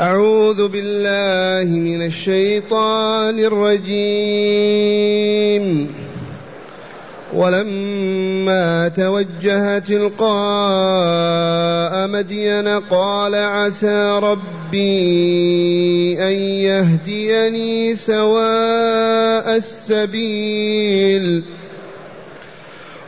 أعوذ بالله من الشيطان الرجيم. ولما توجه تلقاء مدين قال عسى ربي أن يهديني سواء السبيل.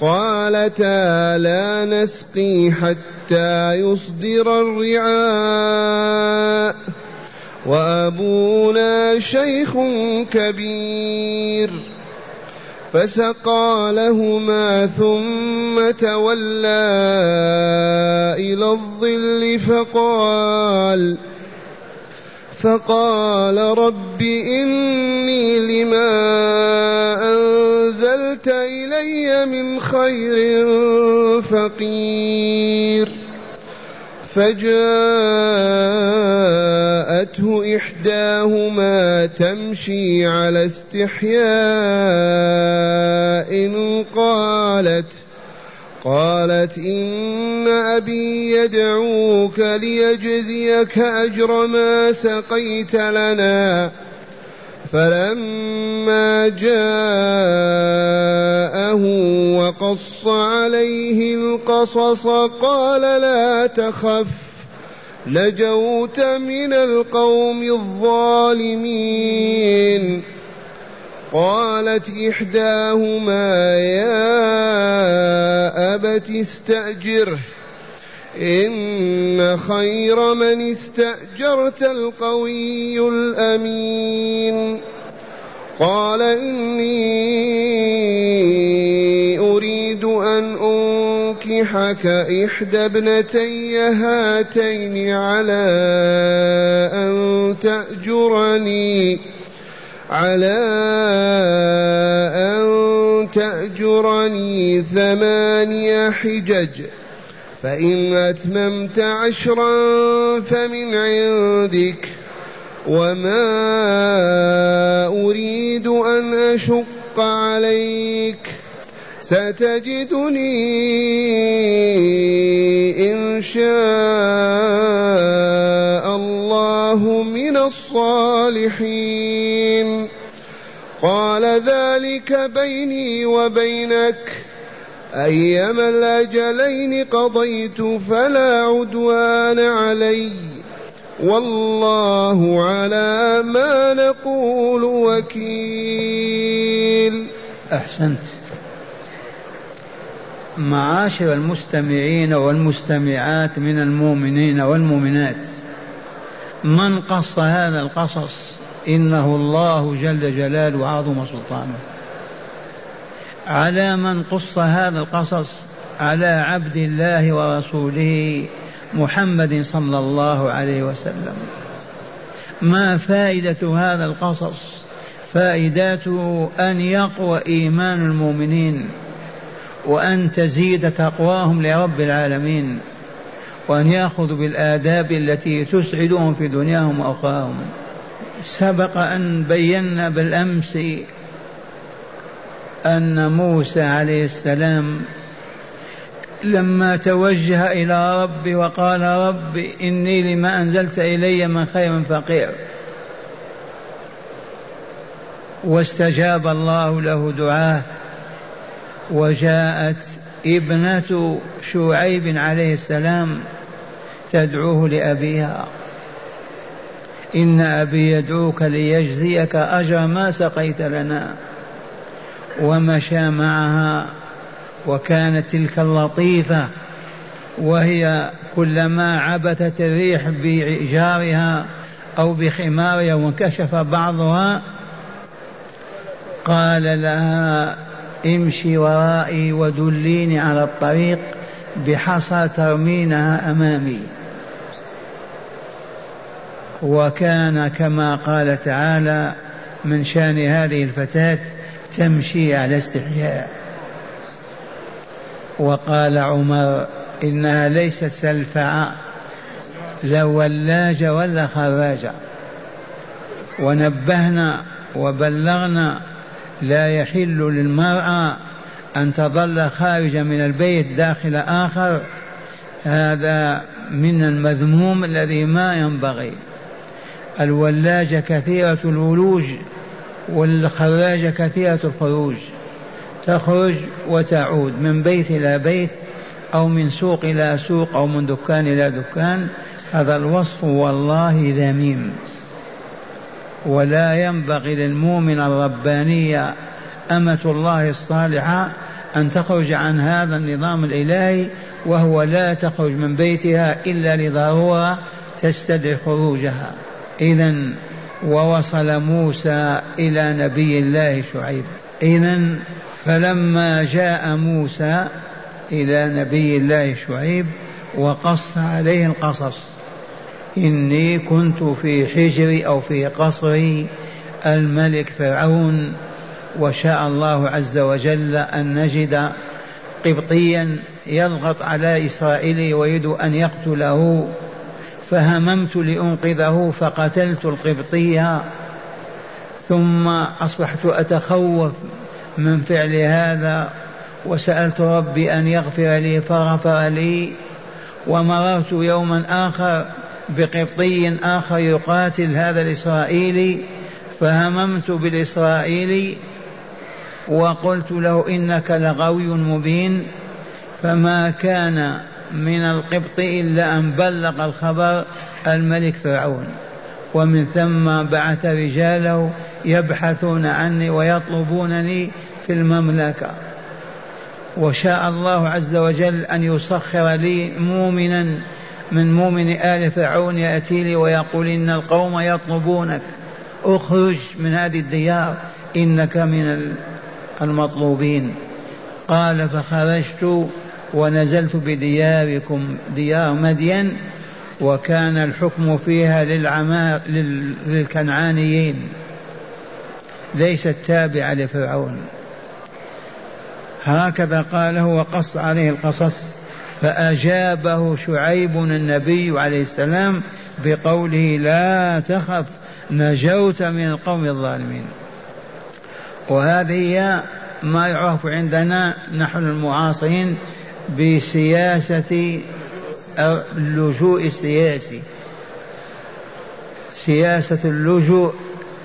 قالتا لا نسقي حتى يصدر الرعاء. وأبونا شيخ كبير. فسقى لهما ثم تولى إلى الظل فقال فقال رب إني لما أنزلت إلي من خير فقير. فجاءته إحداهما تمشي على استحياء قالت قالت إن أبي يدعوك ليجزيك أجر ما سقيت لنا. فلما جاءه وقص عليه القصص قال لا تخف نجوت من القوم الظالمين. قالت إحداهما يا أبت استأجره. إن خير من استأجرت القوي الأمين. قال إني أريد أن أنكحك إحدى ابنتي هاتين على أن تأجرني على أن تأجرني ثماني حجج. فإن أتممت عشرا فمن عندك وما أريد أن أشق عليك ستجدني إن شاء الله من الصالحين. قال ذلك بيني وبينك أيما الأجلين قضيت فلا عدوان علي والله على ما نقول وكيل. أحسنت. معاشر المستمعين والمستمعات من المؤمنين والمؤمنات من قص هذا القصص إنه الله جل جلاله وعظم سلطانه. على من قص هذا القصص على عبد الله ورسوله محمد صلى الله عليه وسلم. ما فائدة هذا القصص؟ فائدته أن يقوى إيمان المؤمنين وأن تزيد تقواهم لرب العالمين وأن يأخذوا بالآداب التي تسعدهم في دنياهم وأخراهم. سبق أن بينا بالأمس أن موسى عليه السلام لما توجه إلى ربي وقال رب إني لما أنزلت إلي من خير فقير. واستجاب الله له دعاه وجاءت ابنة شعيب عليه السلام تدعوه لأبيها. إن أبي يدعوك ليجزيك أجر ما سقيت لنا. ومشى معها وكانت تلك اللطيفة وهي كلما عبثت الريح بجارها أو بخمارها وانكشف بعضها قال لها امشي ورائي ودليني على الطريق بحصى ترمينها أمامي. وكان كما قال تعالى من شان هذه الفتاة تمشي على استحياء. وقال عمر إنها ليست سلفعة لا ولاجة ولا خراجة ونبهنا وبلغنا لا يحل للمرأة أن تظل خارجة من البيت داخل آخر. هذا من المذموم الذي ما ينبغي. الولاجة كثيرة الولوج. والخراجة كثيرة الخروج. تخرج وتعود من بيت إلى بيت أو من سوق إلى سوق أو من دكان إلى دكان. هذا الوصف والله ذميم. ولا ينبغي للمؤمن الربانية أمة الله الصالحة أن تخرج عن هذا النظام الإلهي وهو لا تخرج من بيتها إلا لضرورة تستدعي خروجها. إذا ووصل موسى إلى نبي الله شعيب. إذا فلما جاء موسى إلى نبي الله شعيب وقص عليه القصص. إني كنت في حجري أو في قصري الملك فرعون وشاء الله عز وجل أن نجد قبطيا يضغط على إسرائيل ويريد أن يقتله. فهممت لأنقذه فقتلت القبطية ثم أصبحت أتخوف من فعل هذا وسألت ربي أن يغفر لي فغفر لي ومررت يوما آخر بقبطي آخر يقاتل هذا الإسرائيلي فهممت بالإسرائيلي وقلت له إنك لغوي مبين فما كان من القبط إلا أن بلغ الخبر الملك فرعون. ومن ثم بعث رجاله يبحثون عني ويطلبونني في المملكة. وشاء الله عز وجل أن يسخر لي مؤمنا من مؤمن آل فرعون يأتي لي ويقول إن القوم يطلبونك. أخرج من هذه الديار إنك من المطلوبين. قال فخرجت ونزلت بدياركم ديار مدين وكان الحكم فيها للعمار للكنعانيين. ليست تابعة لفرعون. هكذا قاله وقص عليه القصص فأجابه شعيب النبي عليه السلام بقوله لا تخف نجوت من القوم الظالمين. وهذه ما يعرف عندنا نحن المعاصرين بسياسة اللجوء السياسي. سياسة اللجوء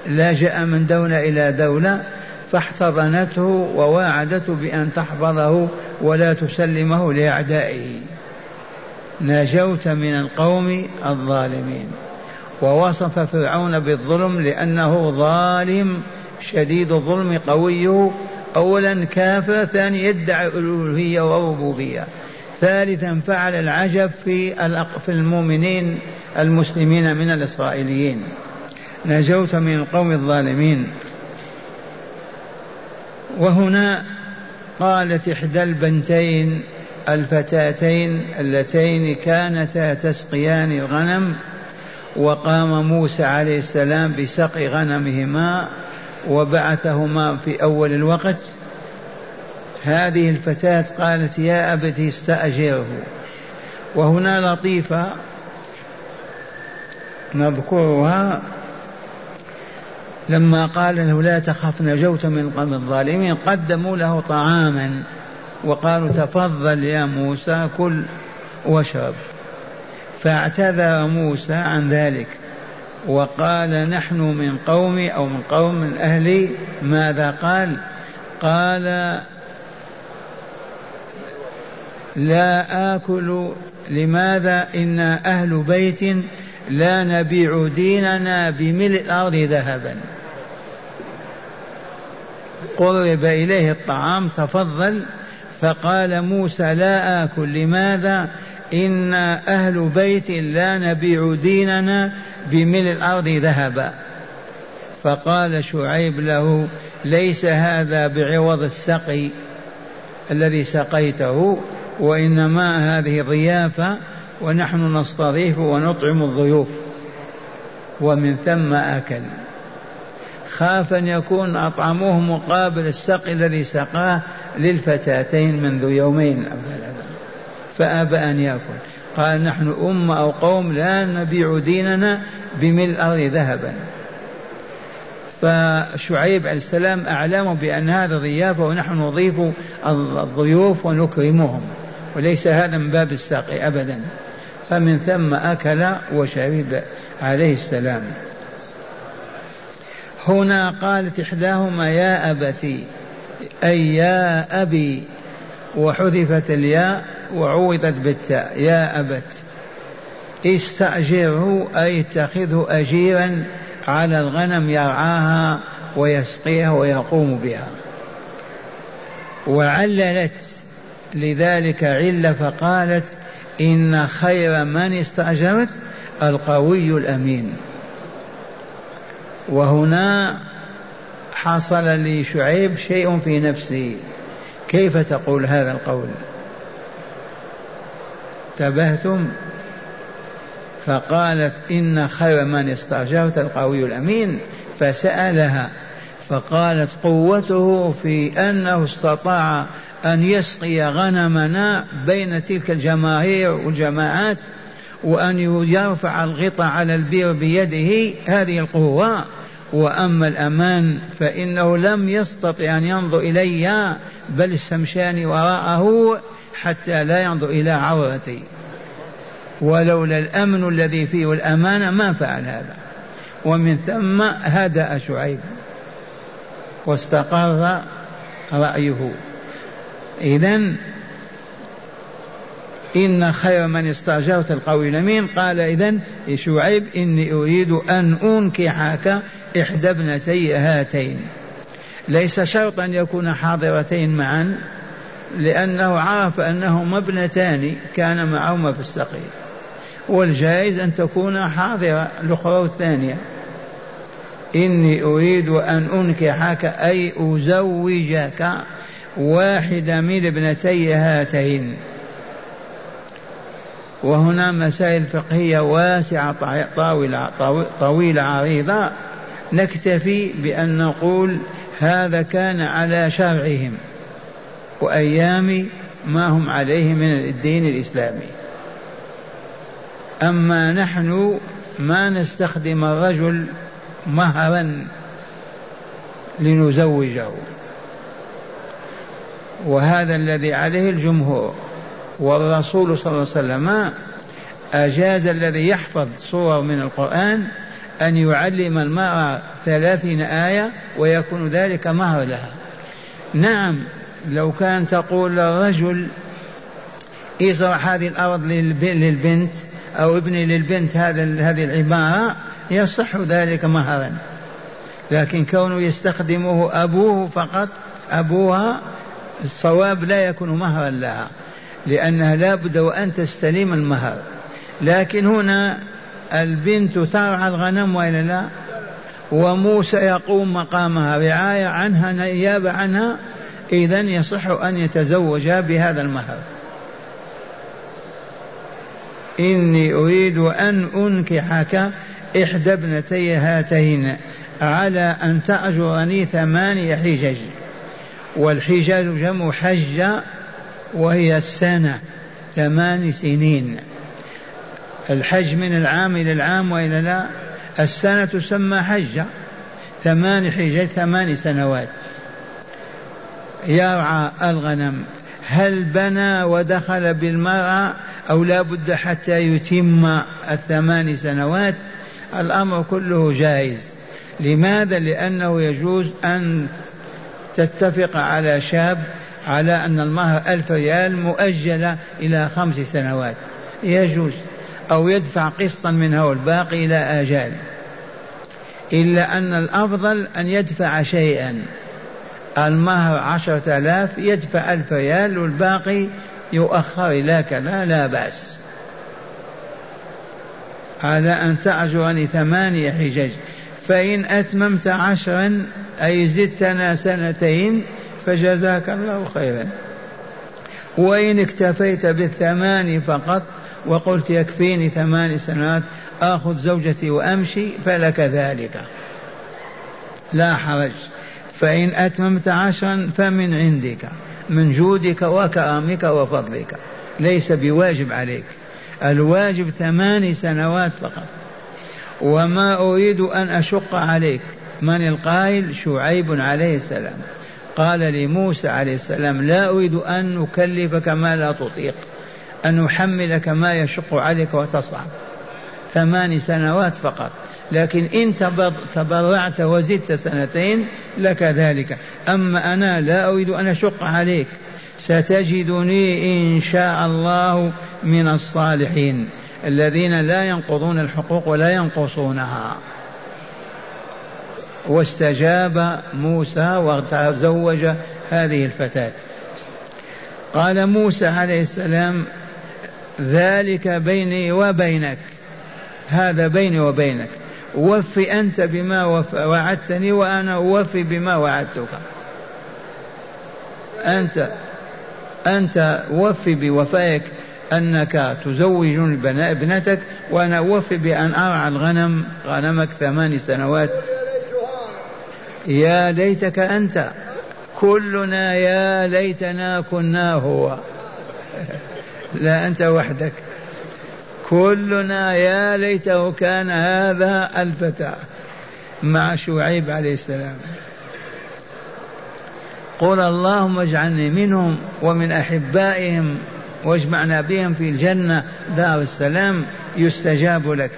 لجأ من دولة إلى دولة فاحتضنته وواعدته بأن تحفظه ولا تسلمه لأعدائه. نجوت من القوم الظالمين. ووصف فرعون بالظلم لأنه ظالم شديد الظلم قوي أولا كافر ثاني يدعي الألوهية والربوبية ثالثا فعل العجب في في المؤمنين المسلمين من الإسرائيليين. نجوت من القوم الظالمين. وهنا قالت إحدى البنتين الفتاتين اللتين كانتا تسقيان الغنم وقام موسى عليه السلام بسقي غنمهما وبعثهما في أول الوقت. هذه الفتاة قالت يا أبت استأجره. وهنا لطيفة نذكرها. لما قال له لا تخف نجوت من القوم الظالمين قدموا له طعاما. وقالوا تفضل يا موسى كل واشرب. فاعتذر موسى عن ذلك. وقال نحن من قومي أو من قوم من أهلي ماذا قال؟ قال لا آكل لماذا أنا أهل بيت لا نبيع ديننا بملء الأرض ذهبا. قرب إليه الطعام تفضل فقال موسى لا آكل لماذا؟ إنا أهل بيت لا نبيع ديننا بملء الأرض ذهبا. فقال شعيب له ليس هذا بعوض السقي الذي سقيته وإنما هذه ضيافة ونحن نستضيف ونطعم الضيوف ومن ثم أكل. خاف أن يكون أطعموه مقابل السقي الذي سقاه للفتاتين منذ يومين. فأبى أن يأكل. قال نحن أمة أو قوم لا نبيع ديننا بملء الأرض ذهبا. فشعيب عليه السلام أعلموا بأن هذا ضيافة ونحن نضيف الضيوف ونكرمهم. وليس هذا من باب الساقي أبدا. فمن ثم أكل وشرب عليه السلام. هنا قالت إحداهما يا أبتي أي يا أبي وحذفت الياء وعوضت بالتاء. يا أبت استأجره أي اتخذه أجيرا على الغنم يرعاها ويسقيها ويقوم بها. وعللت لذلك علة فقالت إن خير من استأجرت؟ القوي الأمين. وهنا حصل لشعيب شيء في نفسه. كيف تقول هذا القول؟ انتبهتم فقالت إن خير من استأجرت القوي الأمين فسألها فقالت قوته في أنه استطاع أن يسقي غنمنا بين تلك الجماهير والجماعات وأن يرفع الغطاء على البير بيده هذه القوة وأما الأمان فإنه لم يستطع أن ينظر إلي بل استمشاني وراءه حتى لا ينظر إلى عورتي. ولولا الأمن الذي فيه والأمانة ما فعل هذا. ومن ثم هدأ شعيب. واستقر رأيه. إذا إن خير من استأجرت القوي الأمين. قال إذا شعيب إني أريد أن أنكحك إحدى ابنتي هاتين. ليس شرطا يكون حاضرتين معا. لأنه عرف أنهما ابنتان كان معهما في السقي والجائز أن تكون حاضرة الأخرى الثانية إني أريد أن أنكحك أي أزوجك واحدة من ابنتي هاتين. وهنا مسائل فقهية واسعة طاولة, طويلة عريضة. نكتفي بأن نقول هذا كان على شرعهم. وأيام ما هم عليه من الدين الإسلامي. أما نحن ما نستخدم الرجل مهرا لنزوجه. وهذا الذي عليه الجمهور والرسول صلى الله عليه وسلم أجاز الذي يحفظ صور من القرآن أن يعلم المرأة ثلاثين آية ويكون ذلك مهر لها. نعم لو كان تقول للرجل ازرع هذه الأرض للبنت أو ابني للبنت هذا هذه العبارة يصح ذلك مهرا. لكن كونه يستخدمه أبوه فقط أبوها الصواب لا يكون مهرا لها لأنها لا بد وأن تستلم المهر. لكن هنا البنت ترعى الغنم وإلا لا؟ وموسى يقوم مقامها رعاية عنها نيابة عنها إذا يصح أن يتزوج بهذا المهر. إني أريد أن أنكحك إحدى ابنتي هاتين على أن تأجرني ثمانية حجج. والحجاج جمع حجة وهي السنة ثمان سنين. الحج من العام إلى العام وإلى لا السنة تسمى حجة ثمان حجج ثمان سنوات. يرعى الغنم. هل بنى ودخل بالمرأة أو لا بد حتى يتم الثمان سنوات؟ الأمر كله جائز. لماذا؟ لأنه يجوز أن تتفق على شاب على أن المهر ألف ريال مؤجلة إلى خمس سنوات. يجوز. أو يدفع قسطا منها والباقي إلى آجال. إلا أن الأفضل أن يدفع شيئا. المهر عشرة آلاف يدفع ألف ريال والباقي يؤخر إلى كذا لا بأس. على أن تعجرني ثمانية حجج فإن أتممت عشرا أي زدتنا سنتين فجزاك الله خيرا. وإن اكتفيت بالثمان فقط وقلت يكفيني ثمان سنوات آخذ زوجتي وأمشي فلك ذلك. لا حرج. فإن أتممت عشرا فمن عندك من جودك وكرمك وفضلك. ليس بواجب عليك. الواجب ثماني سنوات فقط. وما أريد أن أشق عليك. من القائل؟ شعيب عليه السلام. قال لموسى عليه السلام لا أريد أن نكلفك ما لا تطيق. أن نحملك ما يشق عليك وتصعب. ثمان سنوات فقط. لكن إن تبرعت وزدت سنتين لك ذلك أما أنا لا أريد أن أشق عليك. ستجدني إن شاء الله من الصالحين الذين لا ينقضون الحقوق ولا ينقصونها. واستجاب موسى وتزوج هذه الفتاة. قال موسى عليه السلام ذلك بيني وبينك. هذا بيني وبينك. وفي أنت بما وعدتني وأنا أوفي بما وعدتك. أنت أنت وفي بوفائك أنك تزوجني ابنتك وأنا أوفي بأن أرعى الغنم غنمك ثمان سنوات. يا ليتك أنت. كلنا يا ليتنا كنا هو. لا أنت وحدك. كلنا يا ليته كان هذا الفتى مع شعيب عليه السلام. قل اللهم اجعلني منهم ومن أحبائهم واجمعنا بهم في الجنة دار السلام يستجاب لك.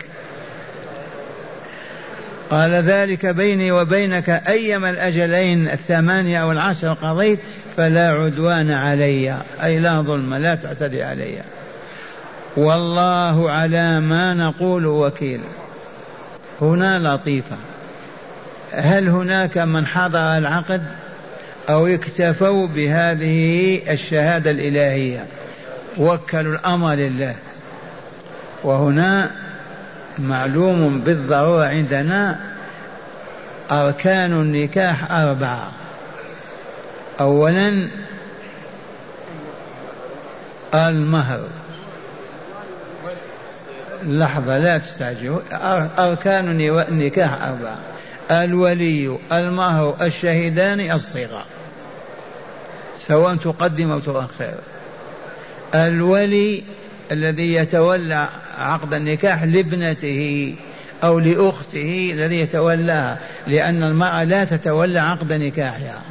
قال ذلك بيني وبينك أيما الأجلين الثمانية أو العشر قضيت فلا عدوان علي أي لا ظلم لا تعتدي علي. والله على ما نقول وكيل. هنا لطيفة. هل هناك من حضر العقد أو اكتفوا بهذه الشهادة الإلهية؟ وكلوا الأمر لله. وهنا معلوم بالضرورة عندنا أركان النكاح أربعة. اولا المهر. لحظة لا تستعجلوا. أركان النكاح أربعة. الولي المهر الشهيدان الصيغة سواء تقدم أو تؤخر. الولي الذي يتولى عقد النكاح لابنته أو لأخته الذي يتولاها لأن المرأة لا تتولى عقد نكاحها.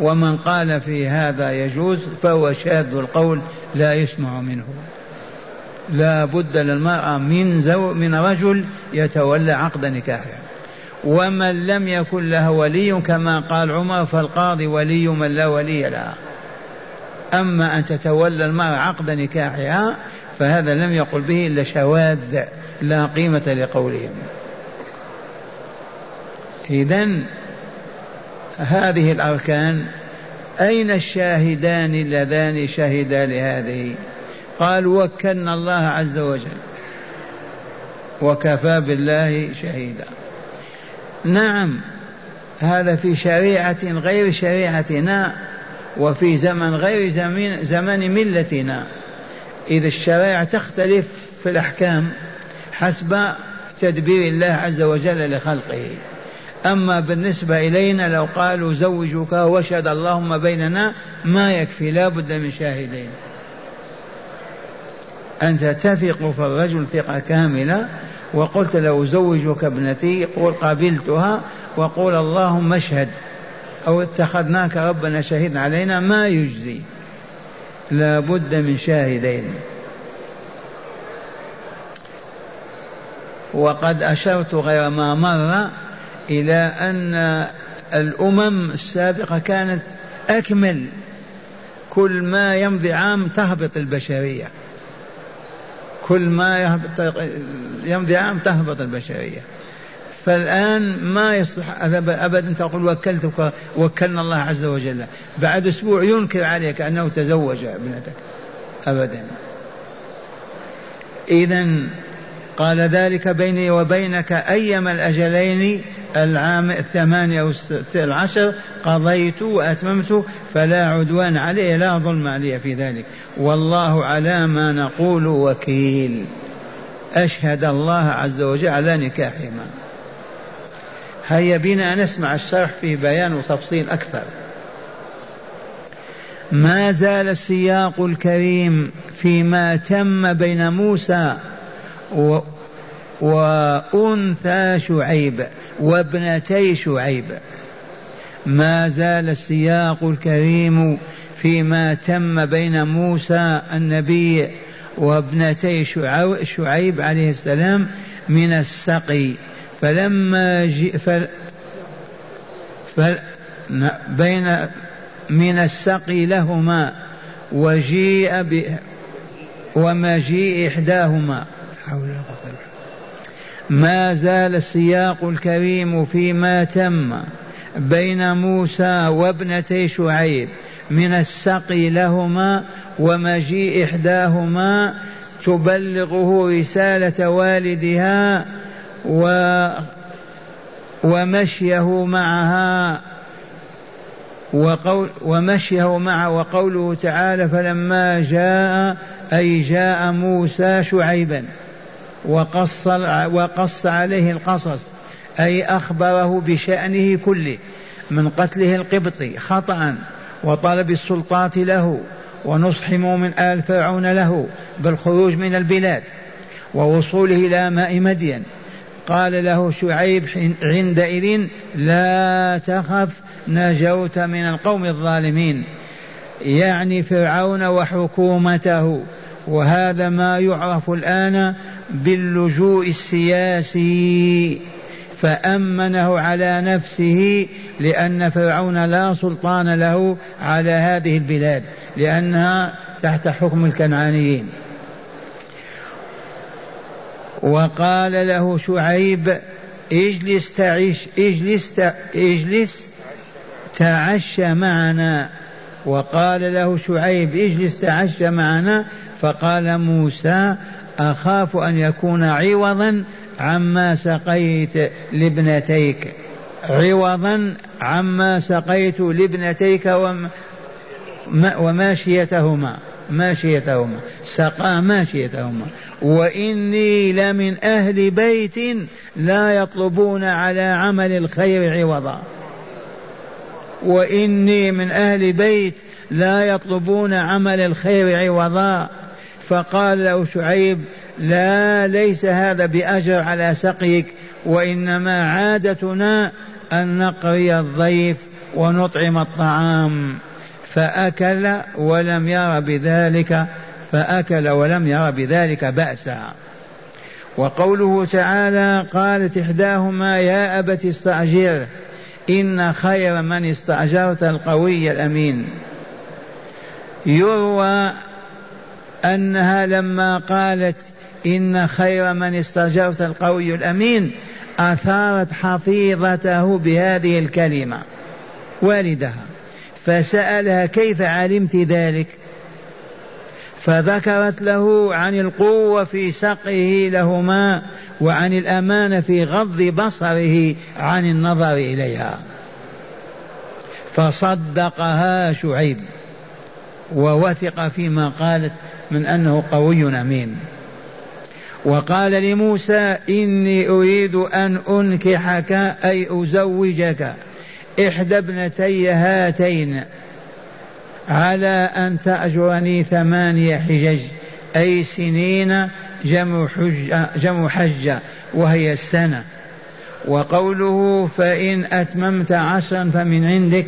ومن قال في هذا يجوز فهو شاذ القول لا يسمع منه. لا بد للمرأة من زو من رجل يتولى عقد نكاحها ومن لم يكن له ولي كما قال عمر فالقاضي ولي من لا ولي لها أما أن تتولى المرأة عقد نكاحها فهذا لم يقل به إلا شواذ لا قيمة لقولهم. إذا هذه الأركان أين الشاهدان اللذان شهدا لهذه؟ قال وكلنا الله عز وجل وكفى بالله شهيدا. نعم هذا في شريعة غير شريعتنا وفي زمن غير زمن, زمن ملتنا. إذا الشرائع تختلف في الأحكام حسب تدبير الله عز وجل لخلقه. أما بالنسبة إلينا لو قالوا زوجك وشهد اللهم بيننا ما يكفي لا بد من شاهدين. أنت تثق في الرجل ثقة كاملة وقلت له زوجك ابنتي قل قبلتها وقول اللهم اشهد. أو اتخذناك ربنا شهيدا علينا ما يجزي. لا بد من شاهدين. وقد أشرت غير ما مر إلى أن الأمم السابقة كانت أكمل. كل ما يمضي عام تهبط البشرية. كل ما يمضي عام تهبط البشرية. فالآن ما يصلح أبدا تقول وكلتك وكلنا الله عز وجل. بعد أسبوع ينكر عليك أنه تزوج ابنتك. أبدا. إذا قال ذلك بيني وبينك أيما الأجلين العام الثمانية أو العشر قضيت وأتممت فلا عدوان علي لا ظلم علي في ذلك. والله على ما نقول وكيل. أشهد الله عز وجل على نكاحهما. هيا بنا نسمع الشرح في بيان وتفصيل أكثر. ما زال السياق الكريم فيما تم بين موسى و وأنثى شعيب وابنتي شعيب. ما زال السياق الكريم فيما تم بين موسى النبي وابنتي شعيب عليه السلام من السقي. فلما جي فل فل بين من السقي لهما وجيء ومجيء إحداهما. حول ما زال السياق الكريم فيما تم بين موسى وابنتي شعيب من السقي لهما ومجيء إحداهما تبلغه رسالة والدها و ومشيه معها وقول ومشيه معه وقوله تعالى فلما جاء أي جاء موسى شعيبا. وقص وقص عليه القصص أي أخبره بشأنه كله من قتله القبطي خطأ وطلب السلطات له ونصح من آل فرعون له بالخروج من البلاد ووصوله إلى ماء مدين. قال له شعيب عندئذ لا تخف نجوت من القوم الظالمين. يعني فرعون وحكومته وهذا ما يعرف الآن باللجوء السياسي فأمنه على نفسه لأن فرعون لا سلطان له على هذه البلاد لأنها تحت حكم الكنعانيين. وقال له شعيب اجلس تعيش اجلس اجلس تعشى معنا. وقال له شعيب اجلس تعشى معنا. فقال موسى أخاف أن يكون عوضا عما سقيت لابنتيك. عوضا عما سقيت لابنتيك وماشيتهما ماشيتهما سقى ماشيتهما. وإني لمن أهل بيت لا يطلبون على عمل الخير عوضا. وإني من أهل بيت لا يطلبون عمل الخير عوضا. فقال له شعيب لا ليس هذا بأجر على سقيك وإنما عادتنا أن نقري الضيف ونطعم الطعام. فأكل ولم ير بذلك فأكل ولم ير بذلك بأسا. وقوله تعالى قالت إحداهما يا أبت استأجره إن خير من استأجرت القوي الأمين. يروى أنها لما قالت إن خير من استأجرت القوي الأمين أثارت حفيظته بهذه الكلمة والدها. فسألها كيف علمت ذلك؟ فذكرت له عن القوة في سقه لهما وعن الأمانة في غض بصره عن النظر إليها. فصدقها شعيب ووثق فيما قالت من أنه قوي أمين. وقال لموسى إني أريد أن أنكحك أي أزوجك إحدى ابنتي هاتين على أن تأجرني ثمانية حجج أي سنين جمع حجة, جمع حجة وهي السنة. وقوله فإن أتممت عشرا فمن عندك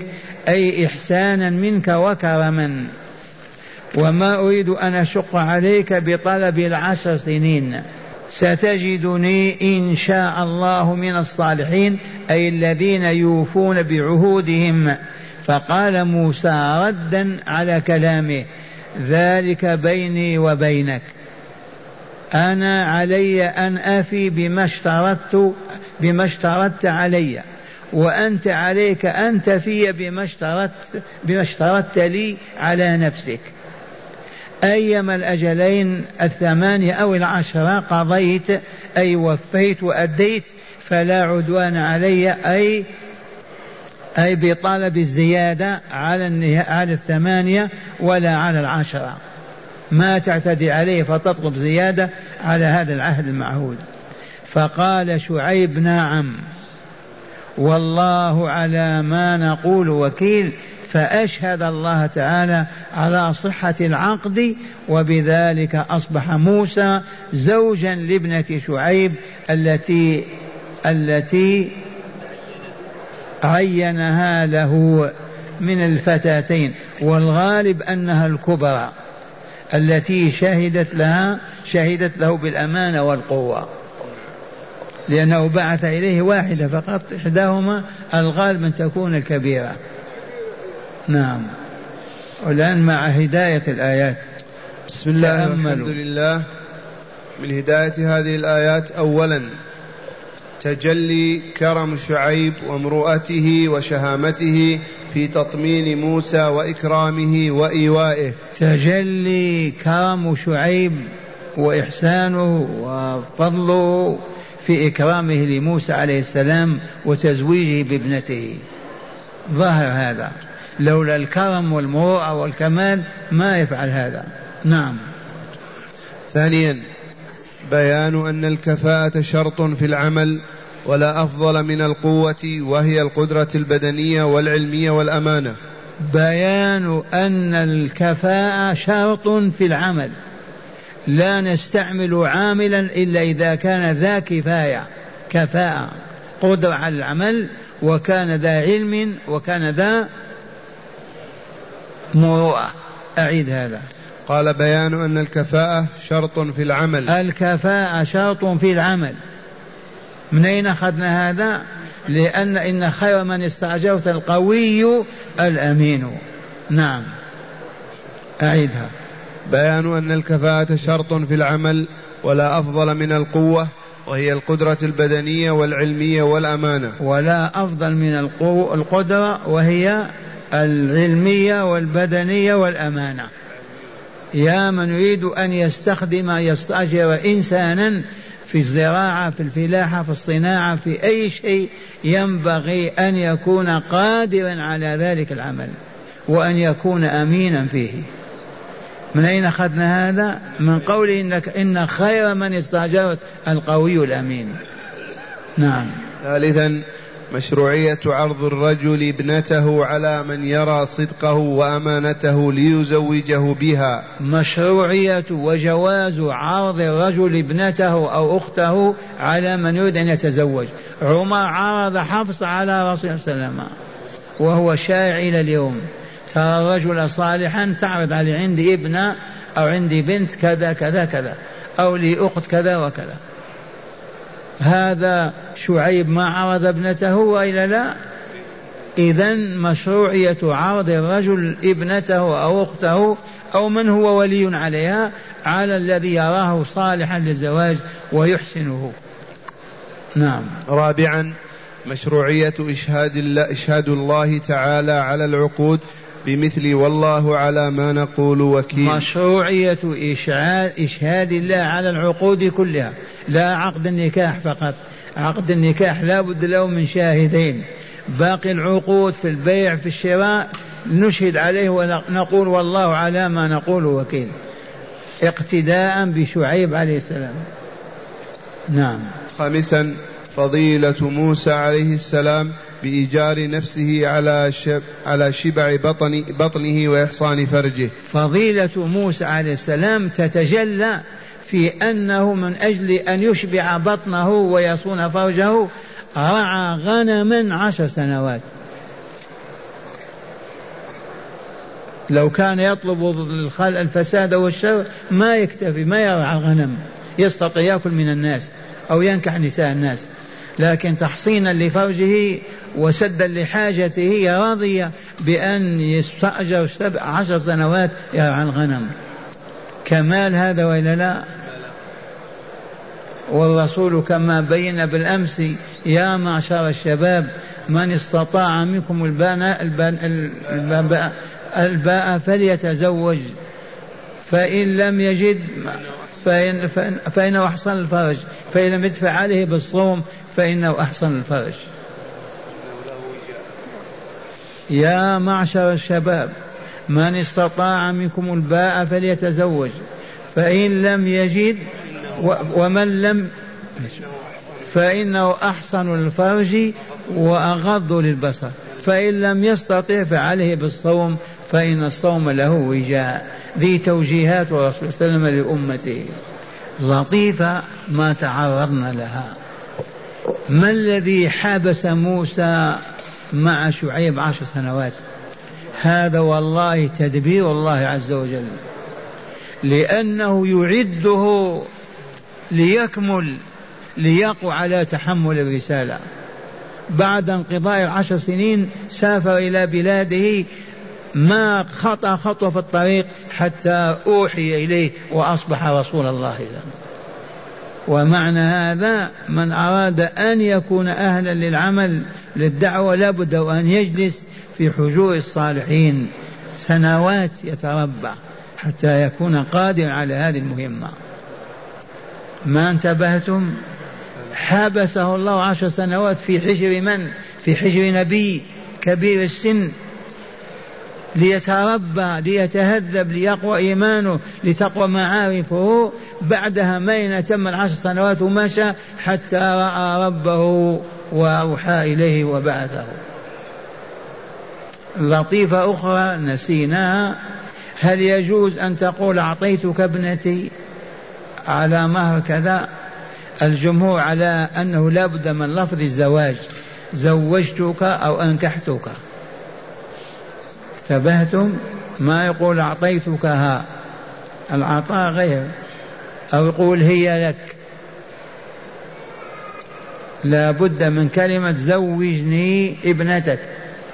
أي إحسانا منك وكرما. وما أريد أن أشق عليك بطلب العشر سنين. ستجدني إن شاء الله من الصالحين أي الذين يوفون بعهودهم. فقال موسى ردا على كلامه ذلك بيني وبينك. أنا علي أن أفي بما اشترطت بما اشترطت علي. وأنت عليك أن تفي بما اشترطت بما اشترطت لي على نفسك. أيما الأجلين الثمانية أو العشرة قضيت أي وفيت وأديت فلا عدوان علي أي أي بطلب الزيادة على على الثمانية ولا على العشرة ما تعتدي عليه فتطلب زيادة على هذا العهد المعهود. فقال شعيب نعم. والله على ما نقول وكيل فأشهد الله تعالى على صحة العقد وبذلك أصبح موسى زوجا لابنة شعيب التي التي عينها له من الفتاتين والغالب أنها الكبرى التي شهدت لها شهدت له بالأمانة والقوة. لأنه بعث إليه واحدة فقط إحداهما الغالب أن تكون الكبيرة. نعم. والآن مع هداية الآيات. بسم الله الحمد لله. من هداية هذه الآيات أولا تجلي كرم شعيب وامرؤته وشهامته في تطمين موسى وإكرامه وإيوائه. تجلي كرم شعيب وإحسانه وفضله في إكرامه لموسى عليه السلام وتزويجه بابنته. ظهر هذا. لولا الكرم والمروءة والكمال ما يفعل هذا. نعم. ثانيا بيان أن الكفاءة شرط في العمل ولا أفضل من القوة وهي القدرة البدنية والعلمية والأمانة. بيان أن الكفاءة شرط في العمل. لا نستعمل عاملا إلا إذا كان ذا كفاية كفاءة قدرة على العمل وكان ذا علم وكان ذا مروءة أعيد هذا. قال بيان أن الكفاءة شرط في العمل. الكفاءة شرط في العمل. من أين أخذنا هذا؟ لأن إن خير من استأجرت القوي الأمين. نعم. أعيدها. بيان أن الكفاءة شرط في العمل ولا أفضل من القوة وهي القدرة البدنية والعلمية والأمانة. ولا أفضل من القدرة وهي العلمية والبدنية والأمانة. يا من يريد أن يستخدم يستأجر إنسانا في الزراعة في الفلاحة في الصناعة في أي شيء ينبغي أن يكون قادرا على ذلك العمل وأن يكون أمينا فيه. من أين أخذنا هذا؟ من قوله إنك إن خير من استأجرت القوي الأمين. نعم. ثالثا مشروعية عرض الرجل ابنته على من يرى صدقه وأمانته ليزوجه بها. مشروعية وجواز عرض الرجل ابنته أو أخته على من يريد أن يتزوج. عمر عرض حفص على رسول الله صلى الله عليه وسلم وهو شائع إلى اليوم. ترى الرجل صالحا تعرض عليه عندي ابن أو عندي بنت كذا كذا كذا أو لي أخت كذا وكذا. هذا شعيب ما عرض ابنته وإلا لا؟ اذا مشروعية عرض الرجل ابنته أو أخته أو من هو ولي عليها على الذي يراه صالحا للزواج ويحسنه. نعم. رابعا مشروعية إشهاد الله, إشهاد الله تعالى على العقود بمثل والله على ما نقول وكيل. مشروعية إشهاد, الله على العقود كلها. لا عقد النكاح فقط. عقد النكاح لا بد له من شاهدين. باقي العقود في البيع في الشراء نشهد عليه ونقول والله على ما نقول وكيل. اقتداء بشعيب عليه السلام. نعم. خامسا فضيلة موسى عليه السلام بإيجار نفسه على شب على شبع بطن بطنه وإحصان فرجه. فضيلة موسى عليه السلام تتجلى في أنه من أجل أن يشبع بطنه ويصون فرجه رعى غنما عشر سنوات. لو كان يطلب الفساد والشر ما يكتفي ما يرعى الغنم. يستطيع يأكل من الناس أو ينكح نساء الناس. لكن تحصينا لفرجه وسدا لحاجته رضي بأن يستأجر سبع عشر سنوات يرعى الغنم. كمال هذا وإلا لا؟ والرسول كما بين بالأمس يا معشر الشباب من استطاع منكم الباء الباء, فليتزوج. فإن لم يجد فإن فإنه أحسن الفرج. فإن لم يدفع عليه بالصوم فإنه أحسن الفرج. يا معشر الشباب من استطاع منكم الباء فليتزوج. فإن لم يجد ومن لم فإنه أحسن الفرج وأغض للبصر. فإن لم يستطع فعليه بالصوم فإن الصوم له وجاء. ذي توجيهات ورسول صلى الله عليه وسلم لأمته. لطيفة ما تعرضنا لها. ما الذي حبس موسى مع شعيب عشر سنوات؟ هذا والله تدبير الله عز وجل. لأنه يعده ليكمل ليقوا على تحمل الرسالة. بعد انقضاء العشر سنين سافر إلى بلاده ما خطأ خطوة في الطريق حتى أوحي إليه وأصبح رسول الله. إذا ومعنى هذا من أراد أن يكون أهلا للعمل للدعوة لابد وأن يجلس في حجور الصالحين سنوات يتربع حتى يكون قادر على هذه المهمة. ما انتبهتم؟ حبسه الله عشر سنوات في حجر من؟ في حجر نبي كبير السن ليتربى ليتهذب ليقوى إيمانه لتقوى معارفه. بعدها ما تم العشر سنوات ومشى حتى رأى ربه وأوحى إليه وبعثه. لطيفة أخرى نسيناها. هل يجوز أن تقول أعطيتك ابنتي؟ على مهر كذا الجمهور على أنه لا بد من لفظ الزواج زوجتك أو أنكحتك. انتبهتم ما يقول أعطيتكها. العطاء غير. أو يقول هي لك. لا بد من كلمة زوجني ابنتك.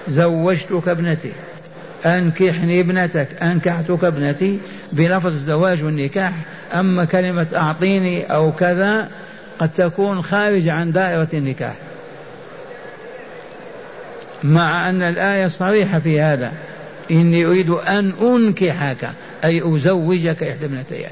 زوجتك ابنتي. أنكحني ابنتك أنكحتك ابنتي بلفظ الزواج والنكاح أما كلمة أعطيني أو كذا قد تكون خارج عن دائرة النكاح. مع أن الآية صريحة في هذا. إني أريد أن أنكحك أي أزوجك إحدى ابنتين